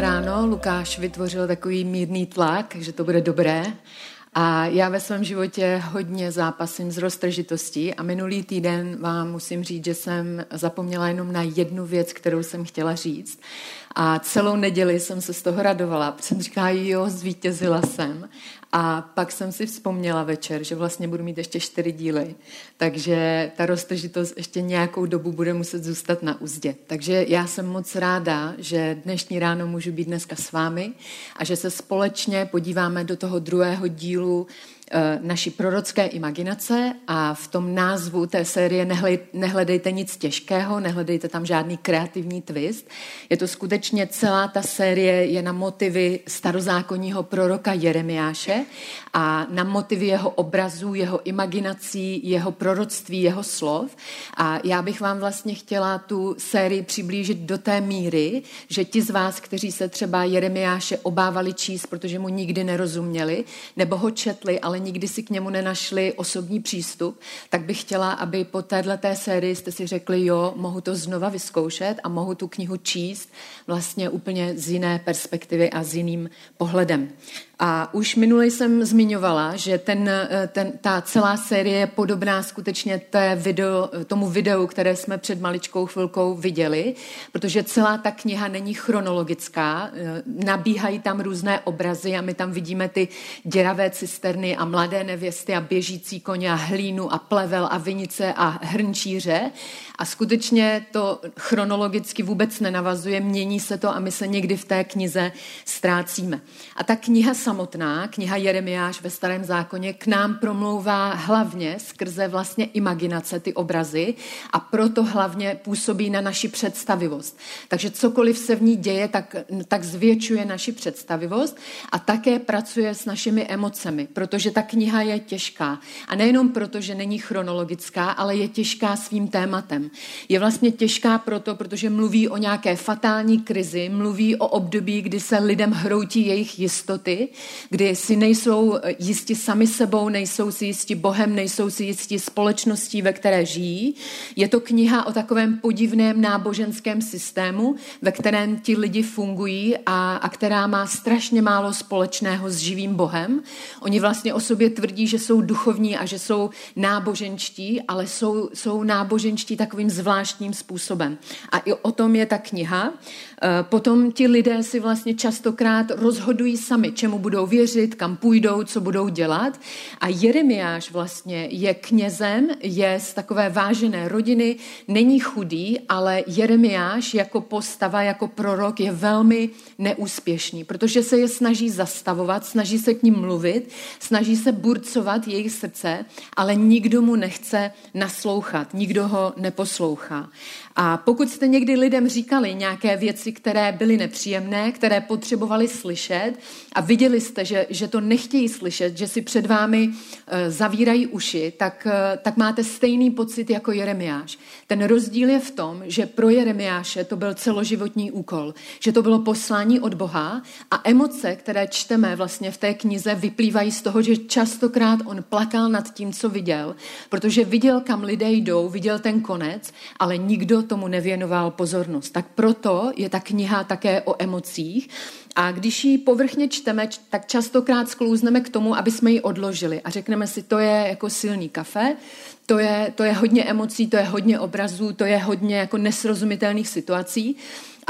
Ráno. Lukáš vytvořil takový mírný tlak, že to bude dobré. A já ve svém životě hodně zápasím s roztržitostí a minulý týden vám musím říct, že jsem zapomněla jenom na jednu věc, kterou jsem chtěla říct. A celou neděli jsem se z toho radovala, protože jsem říkala, jo, zvítězila jsem. A pak jsem si vzpomněla večer, že vlastně budu mít ještě čtyři díly, takže ta roztržitost ještě nějakou dobu bude muset zůstat na úzdě. Takže já jsem moc ráda, že dnešní ráno můžu být dneska s vámi a že se společně podíváme do toho druhého dílu naší prorocké imaginace a v tom názvu té série nehledejte nic těžkého, nehledejte tam žádný kreativní twist. Je to skutečně celá ta série je na motivy starozákonního proroka Jeremiáše a na motivy jeho obrazů, jeho imaginací, jeho proroctví, jeho slov. A já bych vám vlastně chtěla tu sérii přiblížit do té míry, že ti z vás, kteří se třeba Jeremiáše obávali číst, protože mu nikdy nerozuměli, nebo ho četli, ale nikdy si k němu nenašli osobní přístup, tak bych chtěla, aby po této sérii jste si řekli, jo, mohu to znova vyzkoušet a mohu tu knihu číst vlastně úplně z jiné perspektivy a s jiným pohledem. A už minule jsem zmiňovala, že ten, ten, ta celá série je podobná skutečně té video, tomu videu, které jsme před maličkou chvilkou viděli, protože celá ta kniha není chronologická, eh, nabíhají tam různé obrazy a my tam vidíme ty děravé cisterny a mladé nevěsty a běžící koně a hlínu a plevel a vinice a hrnčíře a skutečně to chronologicky vůbec nenavazuje, mění se to a my se někdy v té knize ztrácíme. A ta kniha samotná, kniha Jeremiáš ve Starém zákoně, k nám promlouvá hlavně skrze vlastně imaginace, ty obrazy a proto hlavně působí na naši představivost. Takže cokoliv se v ní děje, tak, tak zvětšuje naši představivost a také pracuje s našimi emocemi, protože ta kniha je těžká. A nejenom proto, že není chronologická, ale je těžká svým tématem. Je vlastně těžká proto, protože mluví o nějaké fatální krizi, mluví o období, kdy se lidem hroutí jejich jistoty, kdy si nejsou jisti sami sebou, nejsou si jisti Bohem, nejsou si jisti společností, ve které žijí. Je to kniha o takovém podivném náboženském systému, ve kterém ti lidi fungují a, a která má strašně málo společného s živým Bohem. Oni vlastně o sobě tvrdí, že jsou duchovní a že jsou náboženští, ale jsou, jsou náboženští takový takovým zvláštním způsobem. A i o tom je ta kniha. Eh, potom ti lidé si vlastně častokrát rozhodují sami, čemu budou věřit, kam půjdou, co budou dělat. A Jeremiáš vlastně je knězem, je z takové vážené rodiny, není chudý, ale Jeremiáš jako postava, jako prorok je velmi neúspěšný, protože se je snaží zastavovat, snaží se k ním mluvit, snaží se burcovat jejich srdce, ale nikdo mu nechce naslouchat, nikdo ho neposlouchá. A pokud jste někdy lidem říkali nějaké věci, které byly nepříjemné, které potřebovali slyšet a viděli jste, že, že to nechtějí slyšet, že si před vámi e, zavírají uši, tak, e, tak máte stejný pocit jako Jeremiáš. Ten rozdíl je v tom, že pro Jeremiáše to byl celoživotní úkol, že to bylo poslání od Boha a emoce, které čteme vlastně v té knize, vyplývají z toho, že častokrát on plakal nad tím, co viděl, protože viděl, kam lidé jdou, viděl ten konec, ale nikdo tomu nevěnoval pozornost. Tak proto je ta kniha také o emocích. A když ji povrchně čteme, tak častokrát sklouzneme k tomu, aby jsme ji odložili a řekneme si, to je jako silný kafe, to je, to je hodně emocí, to je hodně obrazů, to je hodně jako nesrozumitelných situací.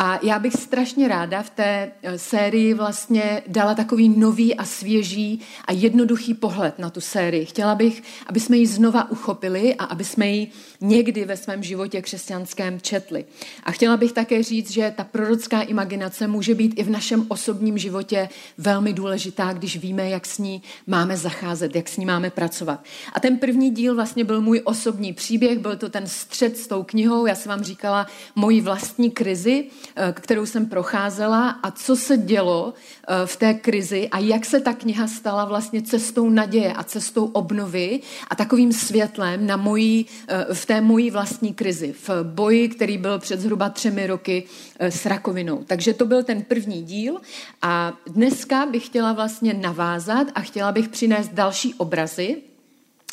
A já bych strašně ráda v té eh, sérii vlastně dala takový nový a svěží a jednoduchý pohled na tu sérii. Chtěla bych, aby jsme ji znova uchopili a aby jsme ji někdy ve svém životě křesťanském četli. A chtěla bych také říct, že ta prorocká imaginace může být i v našem osobním životě velmi důležitá, když víme, jak s ní máme zacházet, jak s ní máme pracovat. A ten první díl vlastně byl můj osobní příběh, byl to ten střed s tou knihou. Já jsem vám říkala moji vlastní krizi, kterou jsem procházela a co se dělo eh, v té krizi a jak se ta kniha stala vlastně cestou naděje a cestou obnovy a takovým světlem na mojí, v té mojí vlastní krizi, v boji, který byl před zhruba třemi roky s rakovinou. Takže to byl ten první díl a dneska bych chtěla vlastně navázat a chtěla bych přinést další obrazy,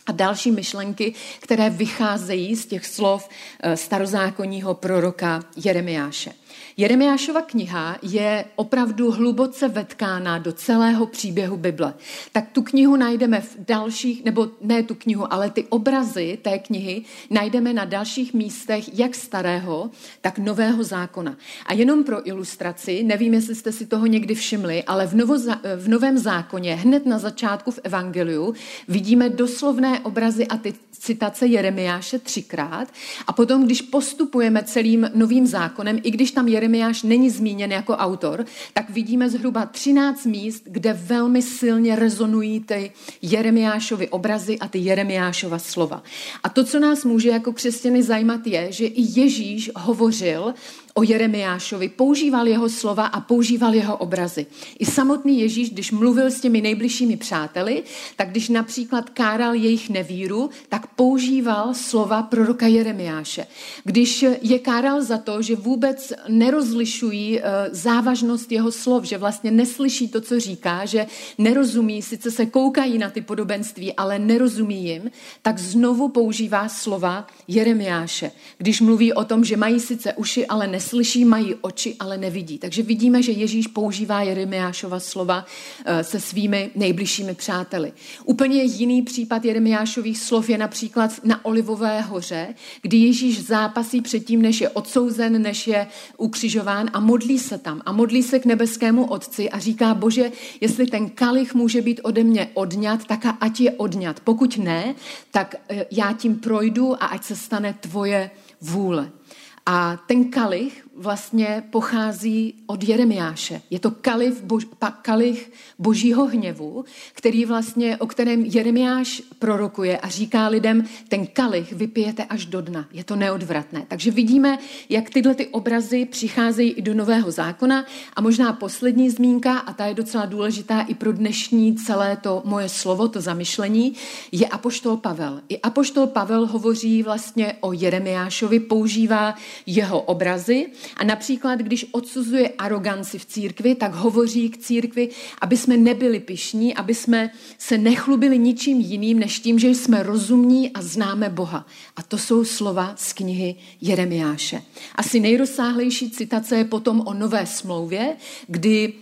a další myšlenky, které vycházejí z těch slov eh, starozákonního proroka Jeremiáše. Jeremiášova kniha je opravdu hluboce vetkána do celého příběhu Bible. Tak tu knihu najdeme v dalších, nebo ne tu knihu, ale ty obrazy té knihy najdeme na dalších místech jak starého, tak nového zákona. A jenom pro ilustraci, nevím, jestli jste si toho někdy všimli, ale v, novo, v novém zákoně, hned na začátku v Evangeliu, vidíme doslovné obrazy a ty citace Jeremiáše třikrát. A potom, když postupujeme celým novým zákonem, i když tam Jeremiáš není zmíněn jako autor, tak vidíme zhruba 13 míst, kde velmi silně rezonují ty Jeremiášovy obrazy a ty Jeremiášova slova. A to, co nás může jako křesťany zajímat, je, že i Ježíš hovořil o Jeremiášovi, používal jeho slova a používal jeho obrazy. I samotný Ježíš, když mluvil s těmi nejbližšími přáteli, tak když například káral jejich nevíru, tak používal slova proroka Jeremiáše. Když je káral za to, že vůbec nerozlišují eh, závažnost jeho slov, že vlastně neslyší to, co říká, že nerozumí, sice se koukají na ty podobenství, ale nerozumí jim, tak znovu používá slova Jeremiáše. Když mluví o tom, že mají sice uši, ale neslyší, neslyší, mají oči, ale nevidí. Takže vidíme, že Ježíš používá Jeremiášova slova eh, se svými nejbližšími přáteli. Úplně jiný případ Jeremiášových slov je například na Olivové hoře, kdy Ježíš zápasí předtím, než je odsouzen, než je ukřižován a modlí se tam. A modlí se k nebeskému Otci a říká, bože, jestli ten kalich může být ode mě odňat, tak ať je odňat. Pokud ne, tak eh, já tím projdu a ať se stane tvoje vůle. A ten kalich vlastně pochází od Jeremiáše. Je to kalich, bož, pa, kalich božího hněvu, který vlastně, o kterém Jeremiáš prorokuje a říká lidem, ten kalich vypijete až do dna. Je to neodvratné. Takže vidíme, jak tyhle ty obrazy přicházejí i do Nového zákona. A možná poslední zmínka, a ta je docela důležitá i pro dnešní celé to moje slovo, to zamyšlení, je Apoštol Pavel. I Apoštol Pavel hovoří vlastně o Jeremiášovi, používá jeho obrazy, a například, když odsuzuje aroganci v církvi, tak hovoří k církvi, aby jsme nebyli pišní, aby jsme se nechlubili ničím jiným, než tím, že jsme rozumní a známe Boha. A to jsou slova z knihy Jeremiáše. Asi nejrozsáhlejší citace je potom o nové smlouvě, kdy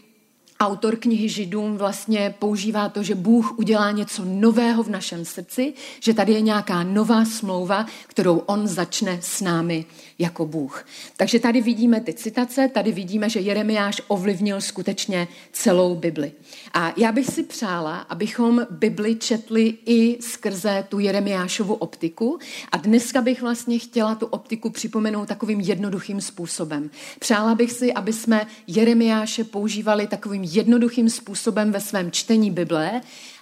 autor knihy Židům vlastně používá to, že Bůh udělá něco nového v našem srdci, že tady je nějaká nová smlouva, kterou on začne s námi jako Bůh. Takže tady vidíme ty citace, tady vidíme, že Jeremiáš ovlivnil skutečně celou Bibli. A já bych si přála, abychom Bibli četli i skrze tu Jeremiášovu optiku a dneska bych vlastně chtěla tu optiku připomenout takovým jednoduchým způsobem. Přála bych si, aby jsme Jeremiáše používali takovým jednoduchým způsobem ve svém čtení Bible,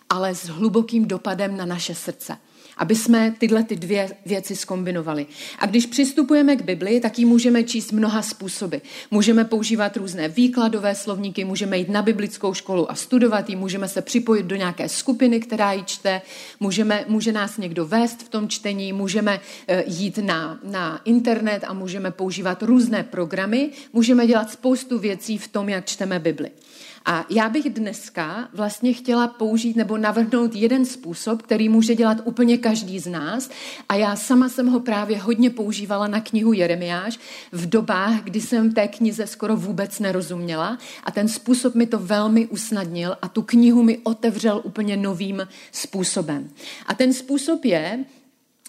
ale s hlubokým dopadem na naše srdce aby jsme tyhle ty dvě věci skombinovali. A když přistupujeme k Bibli, tak ji můžeme číst mnoha způsoby. Můžeme používat různé výkladové slovníky, můžeme jít na biblickou školu a studovat ji, můžeme se připojit do nějaké skupiny, která ji čte, můžeme, může nás někdo vést v tom čtení, můžeme eh, jít na, na internet a můžeme používat různé programy, můžeme dělat spoustu věcí v tom, jak čteme Bibli. A já bych dneska vlastně chtěla použít nebo navrhnout jeden způsob, který může dělat úplně každý z nás. A já sama jsem ho právě hodně používala na knihu Jeremiáš v dobách, kdy jsem té knize skoro vůbec nerozuměla. A ten způsob mi to velmi usnadnil a tu knihu mi otevřel úplně novým způsobem. A ten způsob je,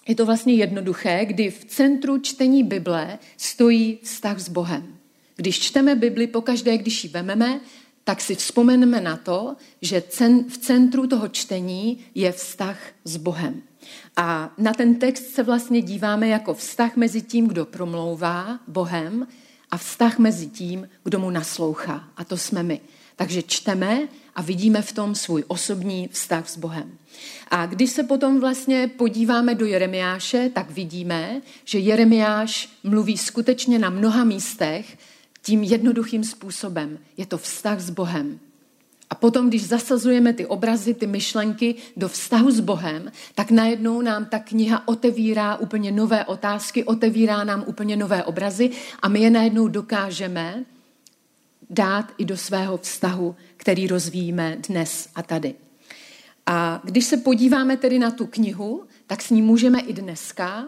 je to vlastně jednoduché, kdy v centru čtení Bible stojí vztah s Bohem. Když čteme Bibli, pokaždé, když ji vememe, tak si vzpomeneme na to, že v centru toho čtení je vztah s Bohem. A na ten text se vlastně díváme jako vztah mezi tím, kdo promlouvá Bohem a vztah mezi tím, kdo mu naslouchá. A to jsme my. Takže čteme a vidíme v tom svůj osobní vztah s Bohem. A když se potom vlastně podíváme do Jeremiáše, tak vidíme, že Jeremiáš mluví skutečně na mnoha místech tím jednoduchým způsobem. Je to vztah s Bohem. A potom, když zasazujeme ty obrazy, ty myšlenky do vztahu s Bohem, tak najednou nám ta kniha otevírá úplně nové otázky, otevírá nám úplně nové obrazy a my je najednou dokážeme dát i do svého vztahu, který rozvíjíme dnes a tady. A když se podíváme tedy na tu knihu, tak s ní můžeme i dneska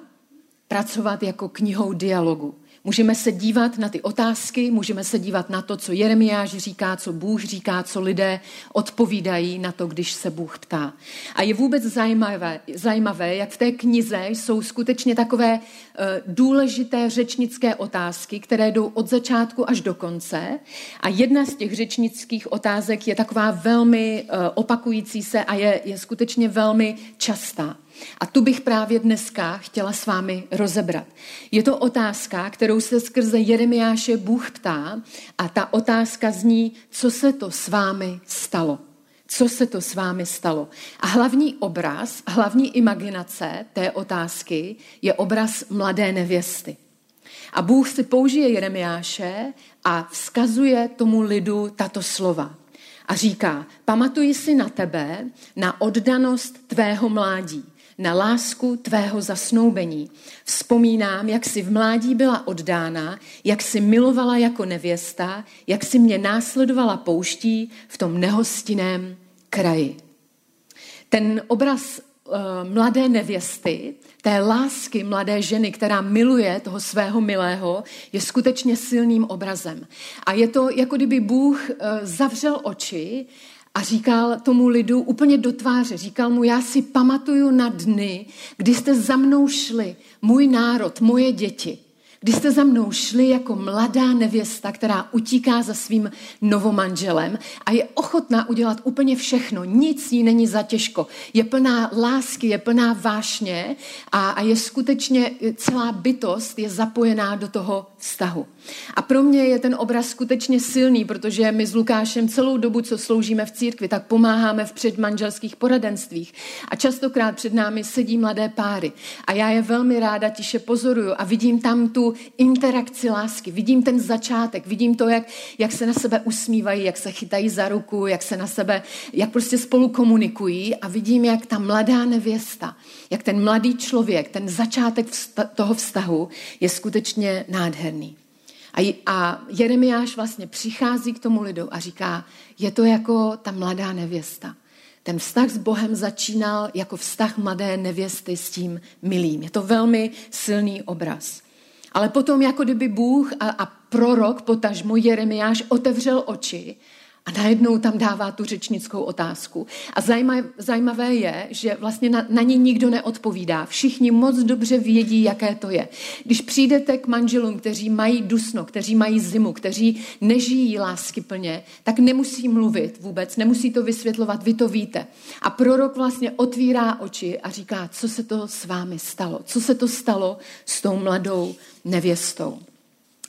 pracovat jako knihou dialogu. Můžeme se dívat na ty otázky, můžeme se dívat na to, co Jeremiáš říká, co Bůh říká, co lidé odpovídají na to, když se Bůh ptá. A je vůbec zajímavé, zajímavé jak v té knize jsou skutečně takové uh, důležité řečnické otázky, které jdou od začátku až do konce. A jedna z těch řečnických otázek je taková velmi uh, opakující se a je, je skutečně velmi častá. A tu bych právě dneska chtěla s vámi rozebrat. Je to otázka, kterou se skrze Jeremiáše Bůh ptá a ta otázka zní, co se to s vámi stalo. Co se to s vámi stalo? A hlavní obraz, hlavní imaginace té otázky je obraz mladé nevěsty. A Bůh si použije Jeremiáše a vzkazuje tomu lidu tato slova. A říká, pamatuji si na tebe, na oddanost tvého mládí na lásku tvého zasnoubení. Vzpomínám, jak jsi v mládí byla oddána, jak jsi milovala jako nevěsta, jak jsi mě následovala pouští v tom nehostinném kraji. Ten obraz uh, mladé nevěsty, té lásky mladé ženy, která miluje toho svého milého, je skutečně silným obrazem. A je to, jako kdyby Bůh uh, zavřel oči a říkal tomu lidu úplně do tváře, říkal mu, já si pamatuju na dny, kdy jste za mnou šli, můj národ, moje děti. Když jste za mnou šli jako mladá nevěsta, která utíká za svým novomanželem a je ochotná udělat úplně všechno, nic jí není za těžko. Je plná lásky, je plná vášně a, a je skutečně celá bytost je zapojená do toho vztahu. A pro mě je ten obraz skutečně silný, protože my s Lukášem celou dobu, co sloužíme v církvi, tak pomáháme v předmanželských poradenstvích. A častokrát před námi sedí mladé páry. A já je velmi ráda tiše pozoruju a vidím tam tu interakci lásky, vidím ten začátek, vidím to, jak, jak se na sebe usmívají, jak se chytají za ruku, jak se na sebe, jak prostě spolu komunikují a vidím, jak ta mladá nevěsta, jak ten mladý člověk, ten začátek vsta- toho vztahu je skutečně nádherný. A, a Jeremiáš vlastně přichází k tomu lidu a říká, je to jako ta mladá nevěsta. Ten vztah s Bohem začínal jako vztah mladé nevěsty s tím milým. Je to velmi silný obraz. Ale potom, jako kdyby Bůh a, a prorok, potažmo Jeremiáš, otevřel oči a najednou tam dává tu řečnickou otázku. A zajímavé je, že vlastně na, na ní nikdo neodpovídá. Všichni moc dobře vědí, jaké to je. Když přijdete k manželům, kteří mají dusno, kteří mají zimu, kteří nežijí lásky plně, tak nemusí mluvit vůbec, nemusí to vysvětlovat, vy to víte. A prorok vlastně otvírá oči a říká, co se to s vámi stalo, co se to stalo s tou mladou nevěstou.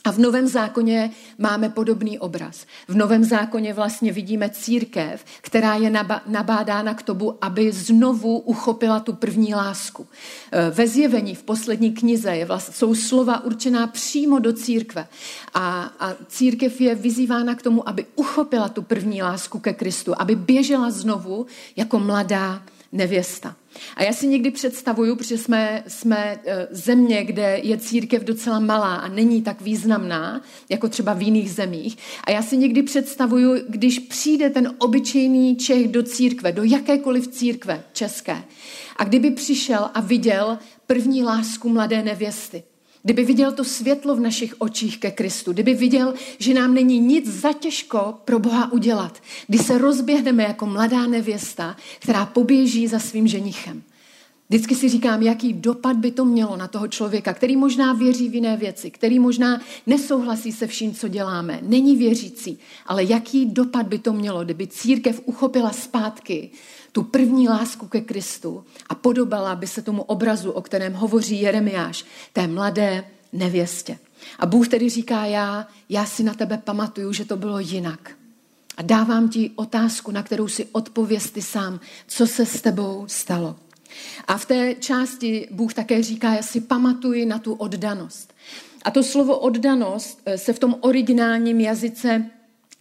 A v Novém zákoně máme podobný obraz. V Novém zákoně vlastně vidíme církev, která je nabádána k tomu, aby znovu uchopila tu první lásku. E, ve zjevení v poslední knize je vlastně, jsou slova určená přímo do církve. A, a církev je vyzývána k tomu, aby uchopila tu první lásku ke Kristu, aby běžela znovu jako mladá nevěsta. A já si někdy představuju, protože jsme, jsme eh, země, kde je církev docela malá a není tak významná, jako třeba v jiných zemích. A já si někdy představuju, když přijde ten obyčejný Čech do církve, do jakékoliv církve české, a kdyby přišel a viděl první lásku mladé nevěsty, kdyby viděl to světlo v našich očích ke Kristu, kdyby viděl, že nám není nic za těžko pro Boha udělat, kdy se rozběhneme jako mladá nevěsta, která poběží za svým ženichem. Vždycky si říkám, jaký dopad by to mělo na toho člověka, který možná věří v jiné věci, který možná nesouhlasí se vším, co děláme, není věřící, ale jaký dopad by to mělo, kdyby církev uchopila zpátky tu první lásku ke Kristu a podobala by se tomu obrazu, o kterém hovoří Jeremiáš, té mladé nevěstě. A Bůh tedy říká, já, já si na tebe pamatuju, že to bylo jinak. A dávám ti otázku, na kterou si odpověz ty sám, co se s tebou stalo. A v té části Bůh také říká, já si pamatuji na tu oddanost. A to slovo oddanost eh, se v tom originálním jazyce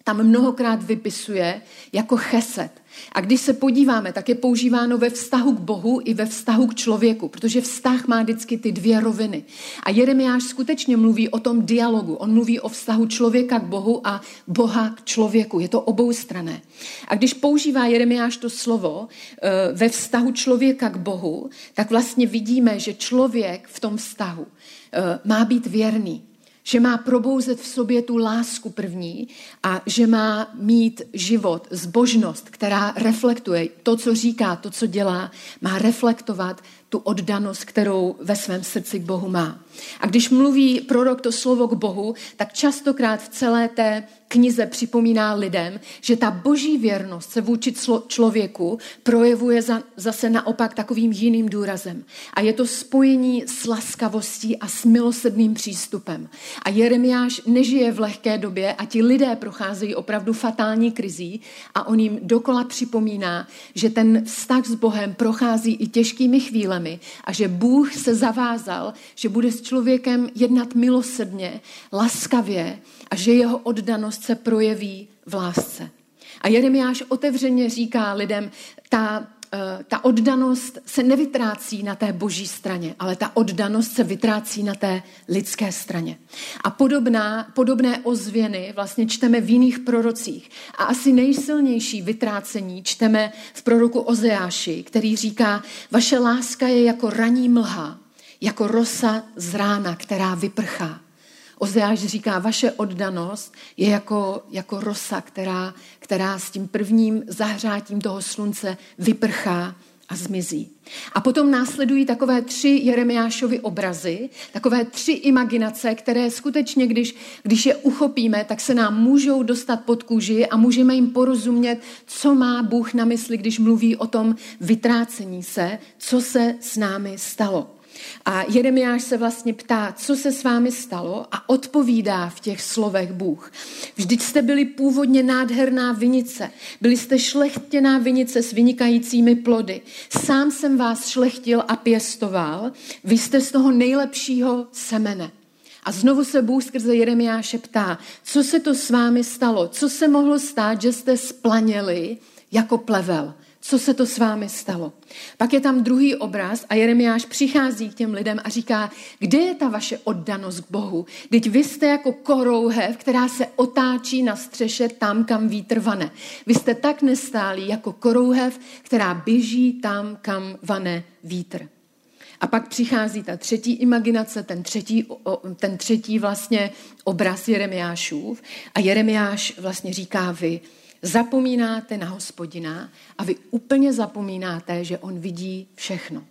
tam mnohokrát vypisuje jako cheset. A když se podíváme, tak je používáno ve vztahu k Bohu i ve vztahu k člověku, protože vztah má vždycky ty dvě roviny. A Jeremiáš skutečně mluví o tom dialogu. On mluví o vztahu člověka k Bohu a Boha k člověku. Je to oboustrané. A když používá Jeremiáš to slovo eh, ve vztahu člověka k Bohu, tak vlastně vidíme, že člověk v tom vztahu eh, má být věrný že má probouzet v sobě tu lásku první a že má mít život, zbožnost, která reflektuje to, co říká, to, co dělá, má reflektovat tu oddanost, kterou ve svém srdci k Bohu má. A když mluví prorok to slovo k Bohu, tak častokrát v celé té knize připomíná lidem, že ta boží věrnost se vůči člověku projevuje za, zase naopak takovým jiným důrazem. A je to spojení s laskavostí a s milosedným přístupem. A Jeremiáš nežije v lehké době a ti lidé procházejí opravdu fatální krizí a on jim dokola připomíná, že ten vztah s Bohem prochází i těžkými chvílemi a že Bůh se zavázal, že bude s člověkem jednat milosedně, laskavě a že jeho oddanost se projeví v lásce. A Jeremiáš otevřeně říká lidem, ta, ta oddanost se nevytrácí na té boží straně, ale ta oddanost se vytrácí na té lidské straně. A podobná, podobné ozvěny vlastně čteme v jiných prorocích. A asi nejsilnější vytrácení čteme v proroku Ozeáši, který říká, vaše láska je jako raní mlha, jako rosa z rána, která vyprchá. Ozeáš říká, vaše oddanost je jako, jako rosa, která, která s tím prvním zahřátím toho slunce vyprchá a zmizí. A potom následují takové tři Jeremiášovy obrazy, takové tři imaginace, které skutečně, když, když je uchopíme, tak se nám můžou dostat pod kůži a můžeme jim porozumět, co má Bůh na mysli, když mluví o tom vytrácení se, co se s námi stalo. A Jeremiáš se vlastně ptá, co se s vámi stalo a odpovídá v těch slovech Bůh. Vždyť jste byli původně nádherná vinice. Byli jste šlechtěná vinice s vynikajícími plody. Sám jsem vás šlechtil a pěstoval. Vy jste z toho nejlepšího semene. A znovu se Bůh skrze Jeremiáše ptá, co se to s vámi stalo? Co se mohlo stát, že jste splaněli jako plevel? Co se to s vámi stalo. Pak je tam druhý obraz a Jeremiáš přichází k těm lidem a říká, kde je ta vaše oddanost k Bohu? Teď vy jste jako korouhev, která se otáčí na střeše tam, kam vítr vane. Vy jste tak nestálí jako korouhev, která běží tam, kam vane vítr. A pak přichází ta třetí imaginace, ten třetí, ten třetí vlastně obraz Jeremiášův. A Jeremiáš vlastně říká, vy zapomínáte na hospodina a vy úplně zapomínáte, že on vidí všechno.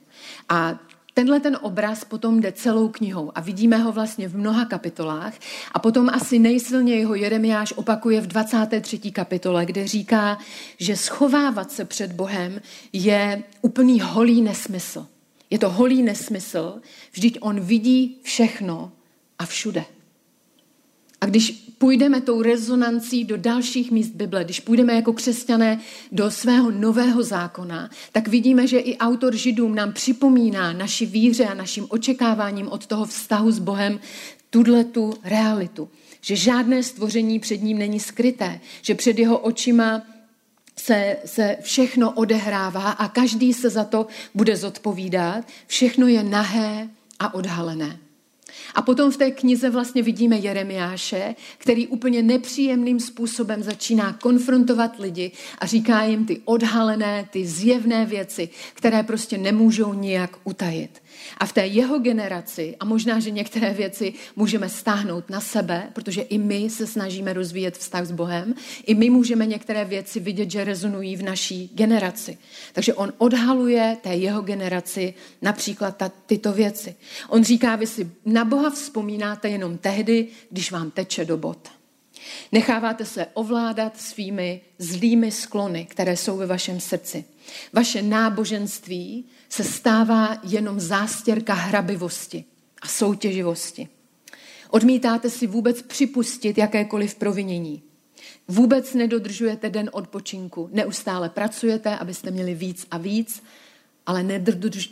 A Tenhle ten obraz potom jde celou knihou a vidíme ho vlastně v mnoha kapitolách a potom asi nejsilněji ho Jeremiáš opakuje v 23. kapitole, kde říká, že schovávat se před Bohem je úplný holý nesmysl. Je to holý nesmysl, vždyť on vidí všechno a všude. A když půjdeme tou rezonancí do dalších míst Bible, když půjdeme jako křesťané do svého nového zákona, tak vidíme, že i autor Židům nám připomíná naši víře a našim očekáváním od toho vztahu s Bohem tuhle tu realitu. Že žádné stvoření před ním není skryté, že před jeho očima se, se všechno odehrává a každý se za to bude zodpovídat. Všechno je nahé a odhalené. A potom v té knize vlastně vidíme Jeremiáše, který úplně nepříjemným způsobem začíná konfrontovat lidi a říká jim ty odhalené, ty zjevné věci, které prostě nemůžou nijak utajit. A v té jeho generaci, a možná, že některé věci můžeme stáhnout na sebe, protože i my se snažíme rozvíjet vztah s Bohem, i my můžeme některé věci vidět, že rezonují v naší generaci. Takže on odhaluje té jeho generaci například ta, tyto věci. On říká, vy si na Boha vzpomínáte jenom tehdy, když vám teče do bod. Necháváte se ovládat svými zlými sklony, které jsou ve vašem srdci. Vaše náboženství se stává jenom zástěrka hrabivosti a soutěživosti. Odmítáte si vůbec připustit jakékoliv provinění. Vůbec nedodržujete den odpočinku. Neustále pracujete, abyste měli víc a víc ale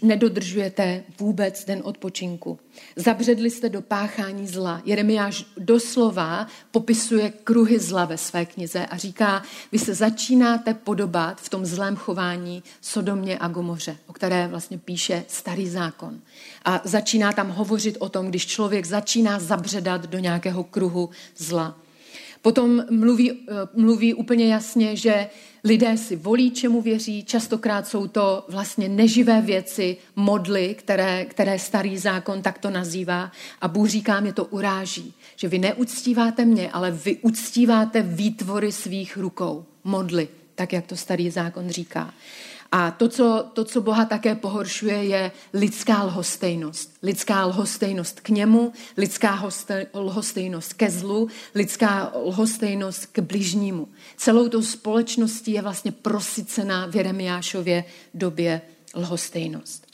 nedodržujete vůbec den odpočinku. Zabředli jste do páchání zla. Jeremiáš doslova popisuje kruhy zla ve své knize a říká, vy se začínáte podobat v tom zlém chování Sodomě a Gomoře, o které vlastně píše starý zákon. A začíná tam hovořit o tom, když člověk začíná zabředat do nějakého kruhu zla. Potom mluví, eh, mluví úplně jasně, že lidé si volí, čemu věří, častokrát jsou to vlastně neživé věci, modly, které, které starý zákon takto nazývá. A Bůh říká, mě to uráží, že vy neuctíváte mě, ale vy uctíváte výtvory svých rukou, modly, tak jak to starý zákon říká. A to co, to, co Boha také pohoršuje, je lidská lhostejnost. Lidská lhostejnost k němu, lidská lhostejnost ke zlu, lidská lhostejnost k bližnímu. Celou tou společností je vlastně prosycená v Jeremiášově době lhostejnost.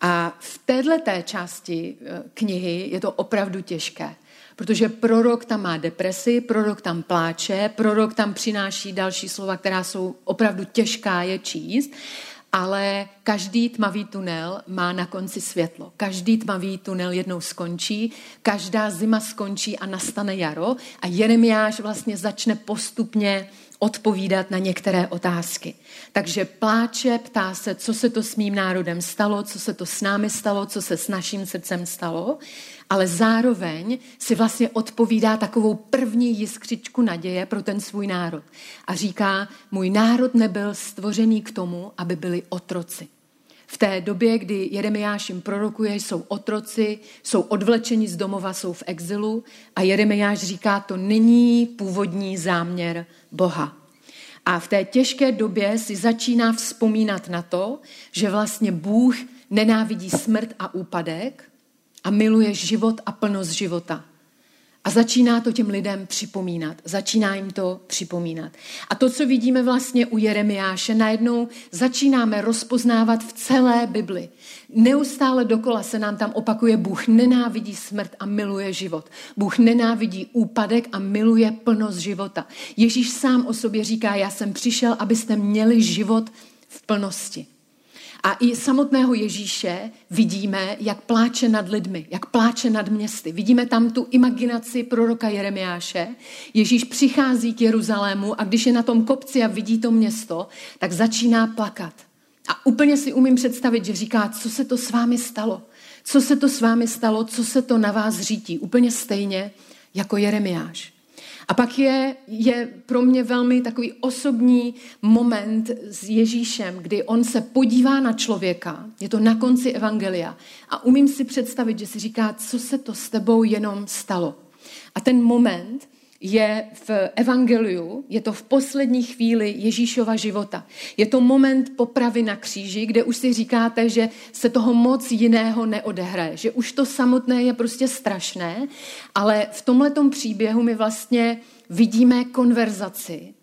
A v této části eh, knihy je to opravdu těžké. Protože prorok tam má depresi, prorok tam pláče, prorok tam přináší další slova, která jsou opravdu těžká je číst, ale každý tmavý tunel má na konci světlo. Každý tmavý tunel jednou skončí, každá zima skončí a nastane jaro a Jeremiáš vlastně začne postupně odpovídat na některé otázky. Takže pláče, ptá se, co se to s mým národem stalo, co se to s námi stalo, co se s naším srdcem stalo ale zároveň si vlastně odpovídá takovou první jiskřičku naděje pro ten svůj národ. A říká, můj národ nebyl stvořený k tomu, aby byli otroci. V té době, kdy Jeremiáš jim prorokuje, jsou otroci, jsou odvlečeni z domova, jsou v exilu a Jeremiáš říká, to není původní záměr Boha. A v té těžké době si začíná vzpomínat na to, že vlastně Bůh nenávidí smrt a úpadek, a miluje život a plnost života. A začíná to těm lidem připomínat. Začíná jim to připomínat. A to, co vidíme vlastně u Jeremiáše, najednou začínáme rozpoznávat v celé Bibli. Neustále dokola se nám tam opakuje, Bůh nenávidí smrt a miluje život. Bůh nenávidí úpadek a miluje plnost života. Ježíš sám o sobě říká, já jsem přišel, abyste měli život v plnosti. A i samotného Ježíše vidíme, jak pláče nad lidmi, jak pláče nad městy. Vidíme tam tu imaginaci proroka Jeremiáše. Ježíš přichází k Jeruzalému a když je na tom kopci a vidí to město, tak začíná plakat. A úplně si umím představit, že říká, co se to s vámi stalo. Co se to s vámi stalo, co se to na vás řítí. Úplně stejně jako Jeremiáš. A pak je, je pro mě velmi takový osobní moment s Ježíšem, kdy on se podívá na člověka, je to na konci Evangelia, a umím si představit, že si říká, co se to s tebou jenom stalo. A ten moment je v Evangeliu, je to v poslední chvíli Ježíšova života. Je to moment popravy na kříži, kde už si říkáte, že se toho moc jiného neodehraje, že už to samotné je prostě strašné, ale v tomhletom příběhu my vlastně vidíme konverzaci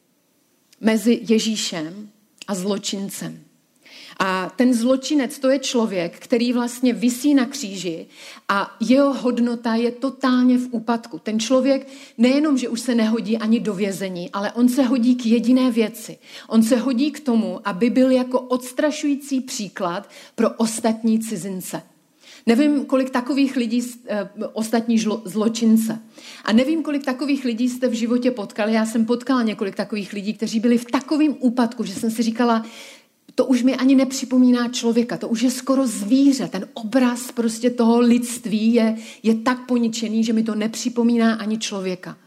mezi Ježíšem a zločincem. A ten zločinec, to je člověk, který vlastně visí na kříži a jeho hodnota je totálně v úpadku. Ten člověk nejenom, že už se nehodí ani do vězení, ale on se hodí k jediné věci. On se hodí k tomu, aby byl jako odstrašující příklad pro ostatní cizince. Nevím, kolik takových lidí, eh, ostatní zločince. A nevím, kolik takových lidí jste v životě potkali. Já jsem potkala několik takových lidí, kteří byli v takovém úpadku, že jsem si říkala, to už mi ani nepřipomíná člověka, to už je skoro zvíře. Ten obraz prostě toho lidství je, je tak poničený, že mi to nepřipomíná ani člověka.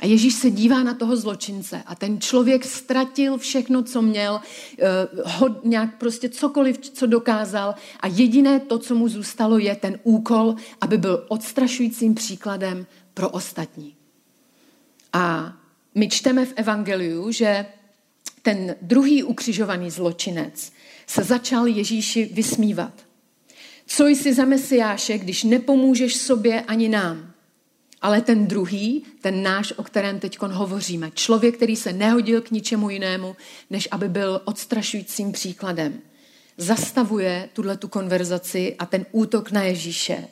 A Ježíš se dívá na toho zločince a ten člověk ztratil všechno, co měl, eh, hod, nějak prostě cokoliv, co dokázal a jediné to, co mu zůstalo, je ten úkol, aby byl odstrašujícím příkladem pro ostatní. A my čteme v Evangeliu, že ten druhý ukřižovaný zločinec se začal Ježíši vysmívat. Co jsi za mesiáše, když nepomůžeš sobě ani nám? Ale ten druhý, ten náš, o kterém teď hovoříme, člověk, který se nehodil k ničemu jinému, než aby byl odstrašujícím příkladem, zastavuje tuhle tu konverzaci a ten útok na Ježíše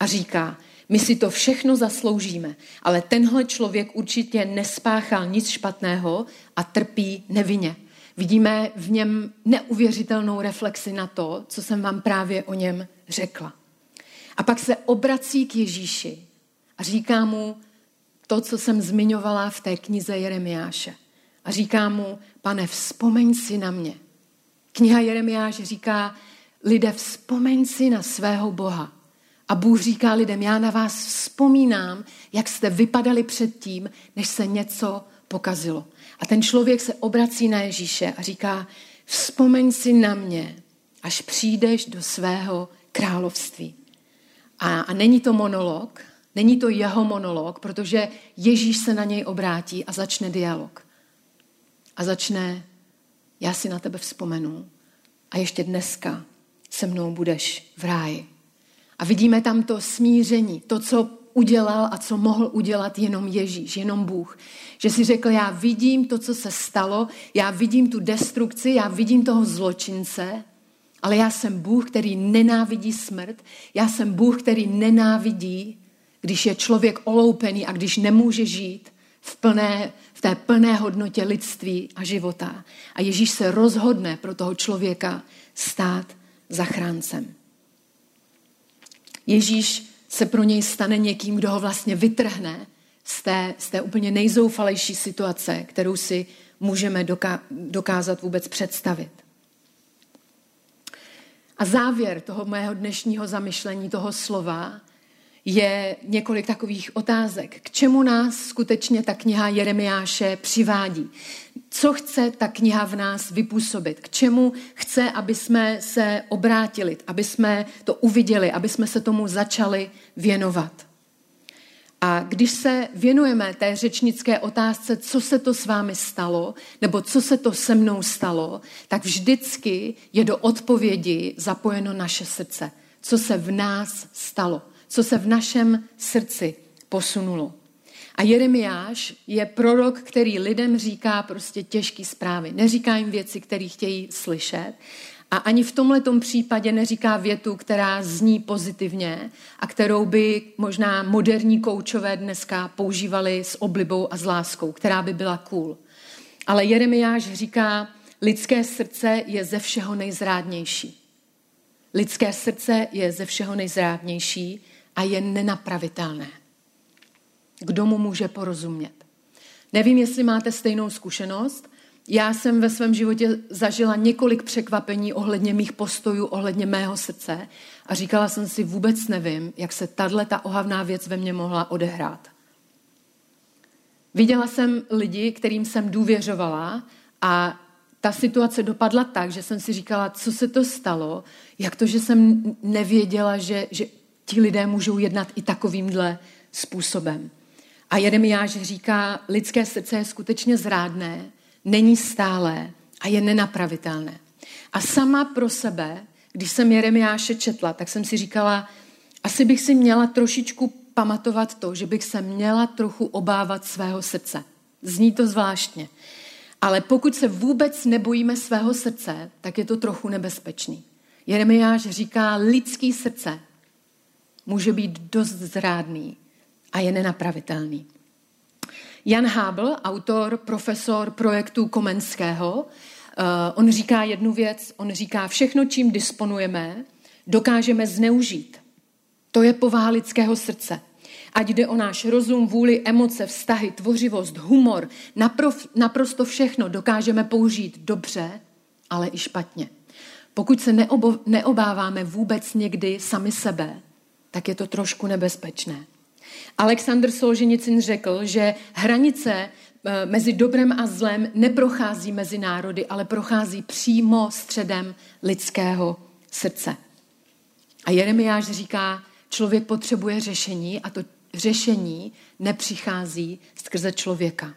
a říká, my si to všechno zasloužíme, ale tenhle člověk určitě nespáchal nic špatného a trpí nevinně. Vidíme v něm neuvěřitelnou reflexi na to, co jsem vám právě o něm řekla. A pak se obrací k Ježíši a říká mu to, co jsem zmiňovala v té knize Jeremiáše. A říká mu, pane, vzpomeň si na mě. Kniha Jeremiáš říká, lidé, vzpomeň si na svého Boha. A Bůh říká lidem, já na vás vzpomínám, jak jste vypadali předtím, než se něco pokazilo. A ten člověk se obrací na Ježíše a říká, vzpomeň si na mě, až přijdeš do svého království. A, a není to monolog, není to jeho monolog, protože Ježíš se na něj obrátí a začne dialog. A začne, já si na tebe vzpomenu a ještě dneska se mnou budeš v ráji. A vidíme tam to smíření, to, co udělal a co mohl udělat jenom Ježíš, jenom Bůh. Že si řekl, já vidím to, co se stalo, já vidím tu destrukci, já vidím toho zločince, ale já jsem Bůh, který nenávidí smrt, já jsem Bůh, který nenávidí, když je člověk oloupený a když nemůže žít v, plné, v té plné hodnotě lidství a života. A Ježíš se rozhodne pro toho člověka stát zachráncem. Ježíš se pro něj stane někým, kdo ho vlastně vytrhne z té, z té úplně nejzoufalejší situace, kterou si můžeme dokázat vůbec představit. A závěr toho mého dnešního zamyšlení, toho slova, je několik takových otázek. K čemu nás skutečně ta kniha Jeremiáše přivádí? Co chce ta kniha v nás vypůsobit? K čemu chce, aby jsme se obrátili, aby jsme to uviděli, aby jsme se tomu začali věnovat? A když se věnujeme té řečnické otázce, co se to s vámi stalo, nebo co se to se mnou stalo, tak vždycky je do odpovědi zapojeno naše srdce. Co se v nás stalo, co se v našem srdci posunulo. A Jeremiáš je prorok, který lidem říká prostě těžké zprávy. Neříká jim věci, které chtějí slyšet. A ani v tomhle případě neříká větu, která zní pozitivně a kterou by možná moderní koučové dneska používali s oblibou a s láskou, která by byla cool. Ale Jeremiáš říká, lidské srdce je ze všeho nejzrádnější. Lidské srdce je ze všeho nejzrádnější a je nenapravitelné. Kdo mu může porozumět? Nevím, jestli máte stejnou zkušenost. Já jsem ve svém životě zažila několik překvapení ohledně mých postojů, ohledně mého srdce a říkala jsem si, vůbec nevím, jak se tahle ta ohavná věc ve mně mohla odehrát. Viděla jsem lidi, kterým jsem důvěřovala a ta situace dopadla tak, že jsem si říkala, co se to stalo, jak to, že jsem nevěděla, že, že ti lidé můžou jednat i takovýmhle způsobem. A Jeremiáš říká, lidské srdce je skutečně zrádné, není stálé a je nenapravitelné. A sama pro sebe, když jsem Jeremiáše četla, tak jsem si říkala, asi bych si měla trošičku pamatovat to, že bych se měla trochu obávat svého srdce. Zní to zvláštně. Ale pokud se vůbec nebojíme svého srdce, tak je to trochu nebezpečný. Jeremiáš říká, lidský srdce může být dost zrádný a je nenapravitelný. Jan Hábl, autor, profesor projektu Komenského, eh, on říká jednu věc, on říká, všechno, čím disponujeme, dokážeme zneužít. To je povaha lidského srdce. Ať jde o náš rozum, vůli, emoce, vztahy, tvořivost, humor, naprof, naprosto všechno dokážeme použít dobře, ale i špatně. Pokud se neobáváme vůbec někdy sami sebe, tak je to trošku nebezpečné. Aleksandr Solženicin řekl, že hranice eh, mezi dobrem a zlem neprochází mezi národy, ale prochází přímo středem lidského srdce. A Jeremiáš říká, člověk potřebuje řešení a to řešení nepřichází skrze člověka.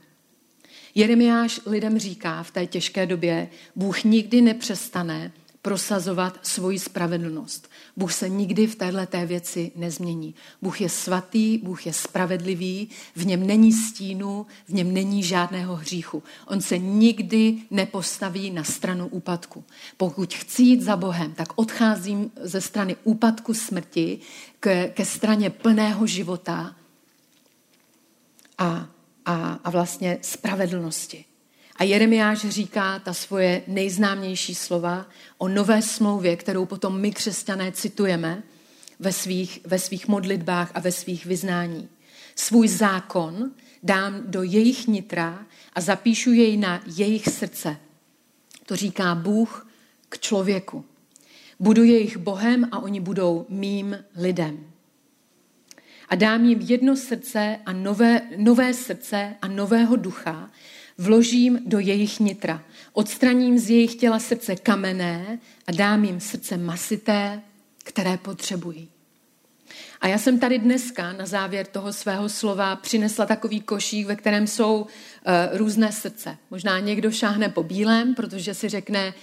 Jeremiáš lidem říká v té těžké době, Bůh nikdy nepřestane prosazovat svoji spravedlnost. Bůh se nikdy v této věci nezmění. Bůh je svatý, Bůh je spravedlivý, v něm není stínu, v něm není žádného hříchu. On se nikdy nepostaví na stranu úpadku. Pokud chci jít za Bohem, tak odcházím ze strany úpadku smrti ke, ke straně plného života a, a, a vlastně spravedlnosti. A Jeremiáš říká ta svoje nejznámější slova o nové smlouvě, kterou potom my křesťané citujeme ve svých, ve svých modlitbách a ve svých vyznání. Svůj zákon dám do jejich nitra a zapíšu jej na jejich srdce. To říká Bůh k člověku. Budu jejich Bohem a oni budou mým lidem. A dám jim jedno srdce a nové, nové srdce a nového ducha, vložím do jejich nitra. Odstraním z jejich těla srdce kamenné a dám jim srdce masité, které potřebují. A já jsem tady dneska na závěr toho svého slova přinesla takový košík, ve kterém jsou uh, různé srdce. Možná někdo šáhne po bílém, protože si řekne,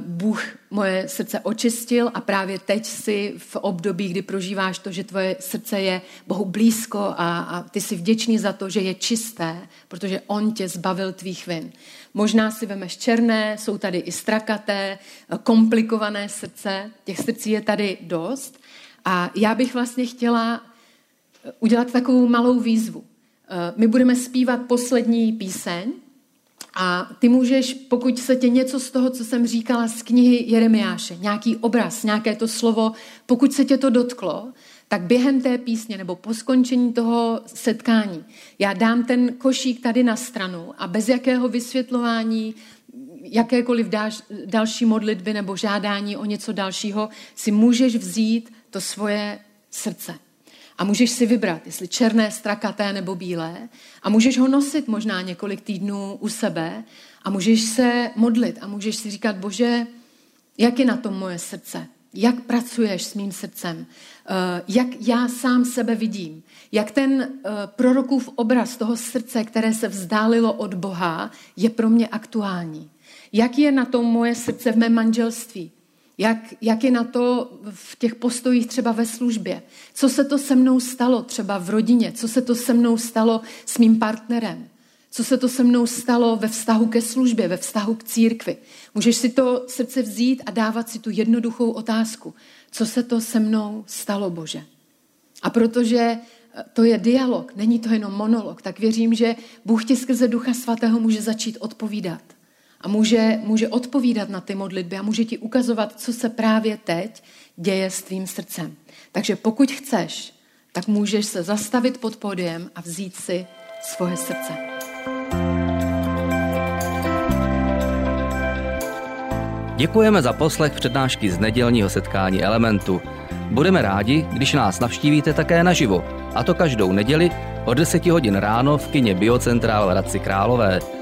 Bůh moje srdce očistil a právě teď si v období, kdy prožíváš to, že tvoje srdce je Bohu blízko a, a ty jsi vděčný za to, že je čisté, protože On tě zbavil tvých vin. Možná si vemeš černé, jsou tady i strakaté, komplikované srdce, těch srdcí je tady dost. A já bych vlastně chtěla eh, udělat takovou malou výzvu. Eh, my budeme zpívat poslední píseň a ty můžeš, pokud se tě něco z toho, co jsem říkala z knihy Jeremiáše, nějaký obraz, nějaké to slovo, pokud se tě to dotklo, tak během té písně nebo po skončení toho setkání já dám ten košík tady na stranu a bez jakého vysvětlování, jakékoliv další modlitby nebo žádání o něco dalšího si můžeš vzít to svoje srdce. A můžeš si vybrat, jestli černé, strakaté nebo bílé. A můžeš ho nosit možná několik týdnů u sebe a můžeš se modlit a můžeš si říkat, bože, jak je na tom moje srdce? Jak pracuješ s mým srdcem? Eh, jak já sám sebe vidím? Jak ten eh, prorokův obraz toho srdce, které se vzdálilo od Boha, je pro mě aktuální? Jak je na tom moje srdce v mém manželství? Jak, jak je na to v těch postojích třeba ve službě? Co se to se mnou stalo třeba v rodině? Co se to se mnou stalo s mým partnerem? Co se to se mnou stalo ve vztahu ke službě, ve vztahu k církvi? Můžeš si to srdce vzít a dávat si tu jednoduchou otázku. Co se to se mnou stalo, Bože? A protože to je dialog, není to jenom monolog, tak věřím, že Bůh ti skrze Ducha Svatého může začít odpovídat a může, může odpovídat na ty modlitby a může ti ukazovat, co se právě teď děje s tvým srdcem. Takže pokud chceš, tak můžeš se zastavit pod podiem a vzít si svoje srdce. Děkujeme za poslech přednášky z nedělního setkání Elementu. Budeme rádi, když nás navštívíte také naživo, a to každou neděli od 10 hodin ráno v kině Biocentrál v Hradci Králové.